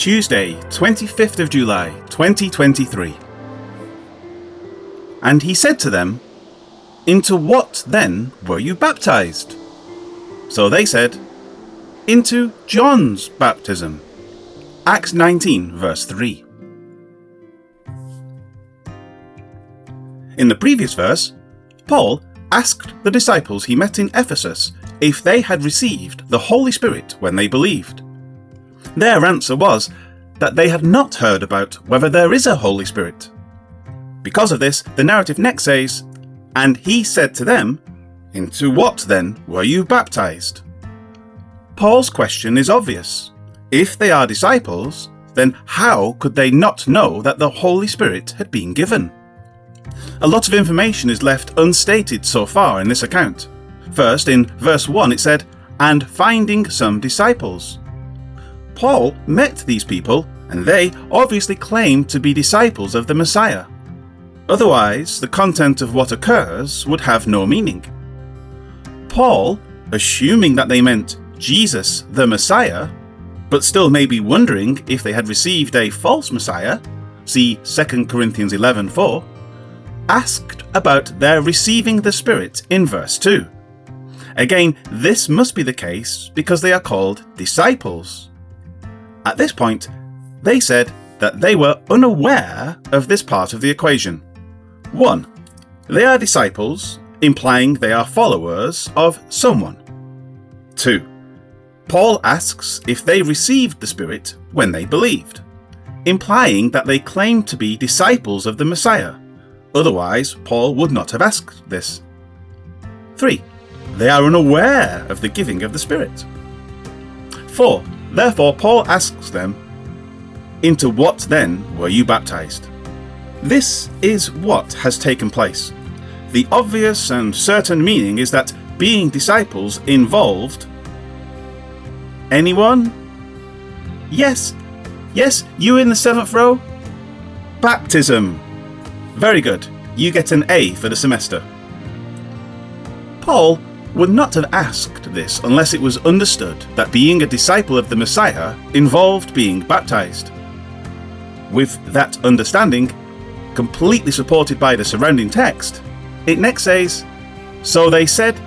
Tuesday, 25th of July, 2023. And he said to them, Into what then were you baptized? So they said, Into John's baptism. Acts 19, verse 3. In the previous verse, Paul asked the disciples he met in Ephesus if they had received the Holy Spirit when they believed. Their answer was that they had not heard about whether there is a Holy Spirit. Because of this, the narrative next says, And he said to them, Into what then were you baptized? Paul's question is obvious. If they are disciples, then how could they not know that the Holy Spirit had been given? A lot of information is left unstated so far in this account. First, in verse 1, it said, And finding some disciples. Paul met these people, and they obviously claimed to be disciples of the Messiah. Otherwise, the content of what occurs would have no meaning. Paul, assuming that they meant Jesus the Messiah, but still maybe wondering if they had received a false Messiah, see 2 Corinthians 11:4, asked about their receiving the Spirit in verse 2. Again, this must be the case because they are called disciples. At this point, they said that they were unaware of this part of the equation. 1. They are disciples, implying they are followers of someone. 2. Paul asks if they received the Spirit when they believed, implying that they claimed to be disciples of the Messiah. Otherwise, Paul would not have asked this. 3. They are unaware of the giving of the Spirit. 4. Therefore, Paul asks them, Into what then were you baptized? This is what has taken place. The obvious and certain meaning is that being disciples involved. Anyone? Yes, yes, you in the seventh row? Baptism. Very good. You get an A for the semester. Paul would not have asked this unless it was understood that being a disciple of the Messiah involved being baptized. With that understanding, completely supported by the surrounding text, it next says, So they said,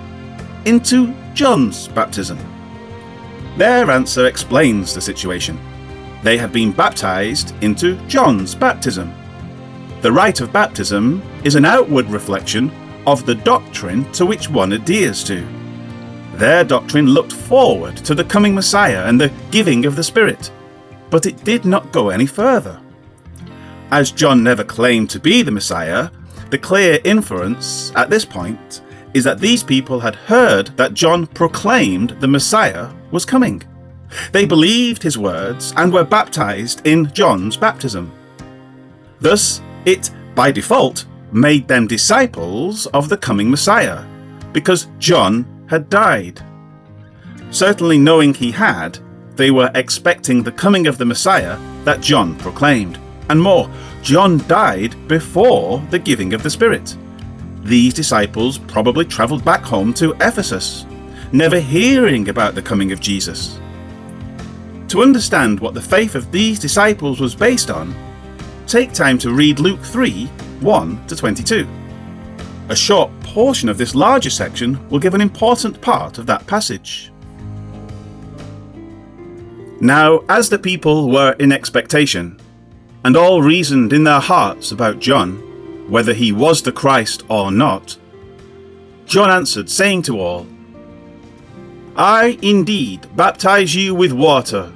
into John's baptism. Their answer explains the situation. They had been baptized into John's baptism. The rite of baptism is an outward reflection of the doctrine to which one adheres to. Their doctrine looked forward to the coming Messiah and the giving of the Spirit, but it did not go any further. As John never claimed to be the Messiah, the clear inference at this point is that these people had heard that John proclaimed the Messiah was coming. They believed his words and were baptized in John's baptism. Thus, it, by default, made them disciples of the coming Messiah, because John had died. Certainly knowing he had, they were expecting the coming of the Messiah that John proclaimed. And more, John died before the giving of the Spirit. These disciples probably travelled back home to Ephesus, never hearing about the coming of Jesus. To understand what the faith of these disciples was based on, take time to read Luke 3 1 to 22. A short portion of this larger section will give an important part of that passage. Now, as the people were in expectation, and all reasoned in their hearts about John, whether he was the Christ or not, John answered, saying to all, I indeed baptize you with water,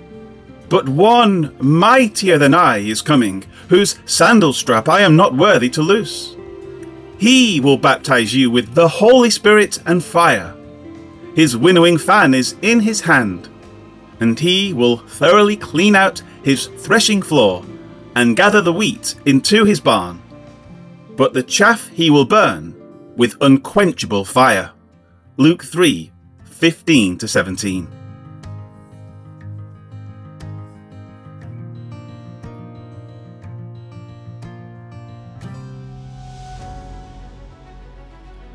but one mightier than I is coming, whose sandal strap I am not worthy to loose. He will baptize you with the Holy Spirit and fire. His winnowing fan is in his hand, and he will thoroughly clean out his threshing floor and gather the wheat into his barn. But the chaff he will burn with unquenchable fire. Luke 3 15 to 17.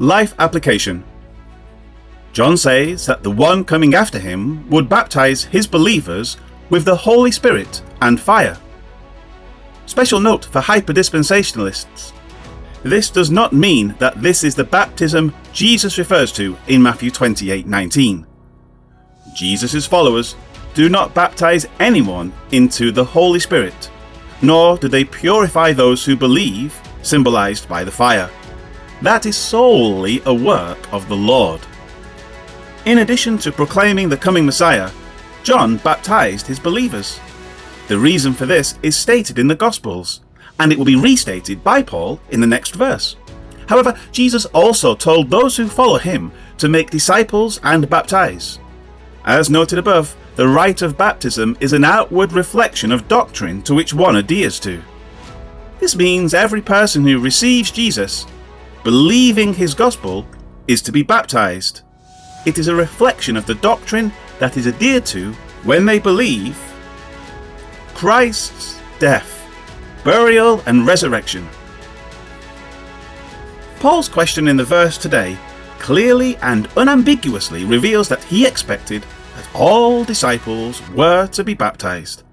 Life application John says that the one coming after him would baptize his believers with the Holy Spirit and fire. Special note for hyperdispensationalists. This does not mean that this is the baptism Jesus refers to in Matthew 28:19. Jesus' followers do not baptize anyone into the Holy Spirit, nor do they purify those who believe, symbolized by the fire. That is solely a work of the Lord. In addition to proclaiming the coming Messiah, John baptized his believers. The reason for this is stated in the Gospels, and it will be restated by Paul in the next verse. However, Jesus also told those who follow him to make disciples and baptize. As noted above, the rite of baptism is an outward reflection of doctrine to which one adheres to. This means every person who receives Jesus, believing his gospel, is to be baptized. It is a reflection of the doctrine that is adhered to when they believe Christ's death, burial, and resurrection. Paul's question in the verse today clearly and unambiguously reveals that he expected that all disciples were to be baptized.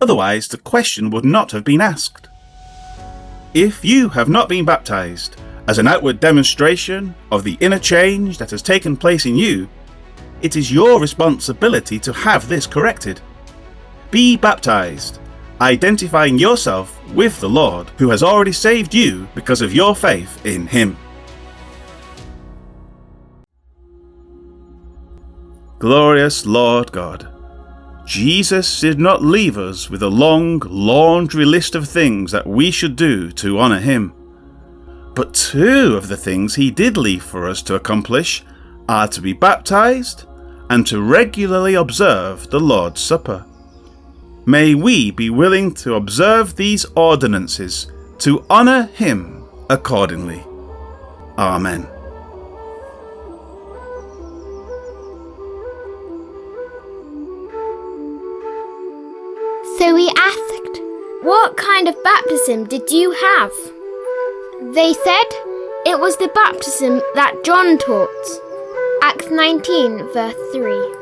Otherwise, the question would not have been asked. If you have not been baptized as an outward demonstration of the inner change that has taken place in you, it is your responsibility to have this corrected. Be baptized, identifying yourself with the Lord who has already saved you because of your faith in Him. Glorious Lord God, Jesus did not leave us with a long laundry list of things that we should do to honour Him. But two of the things He did leave for us to accomplish are to be baptized and to regularly observe the Lord's Supper. May we be willing to observe these ordinances to honour Him accordingly. Amen. So we asked, What kind of baptism did you have? They said, It was the baptism that John taught. Acts 19, verse 3.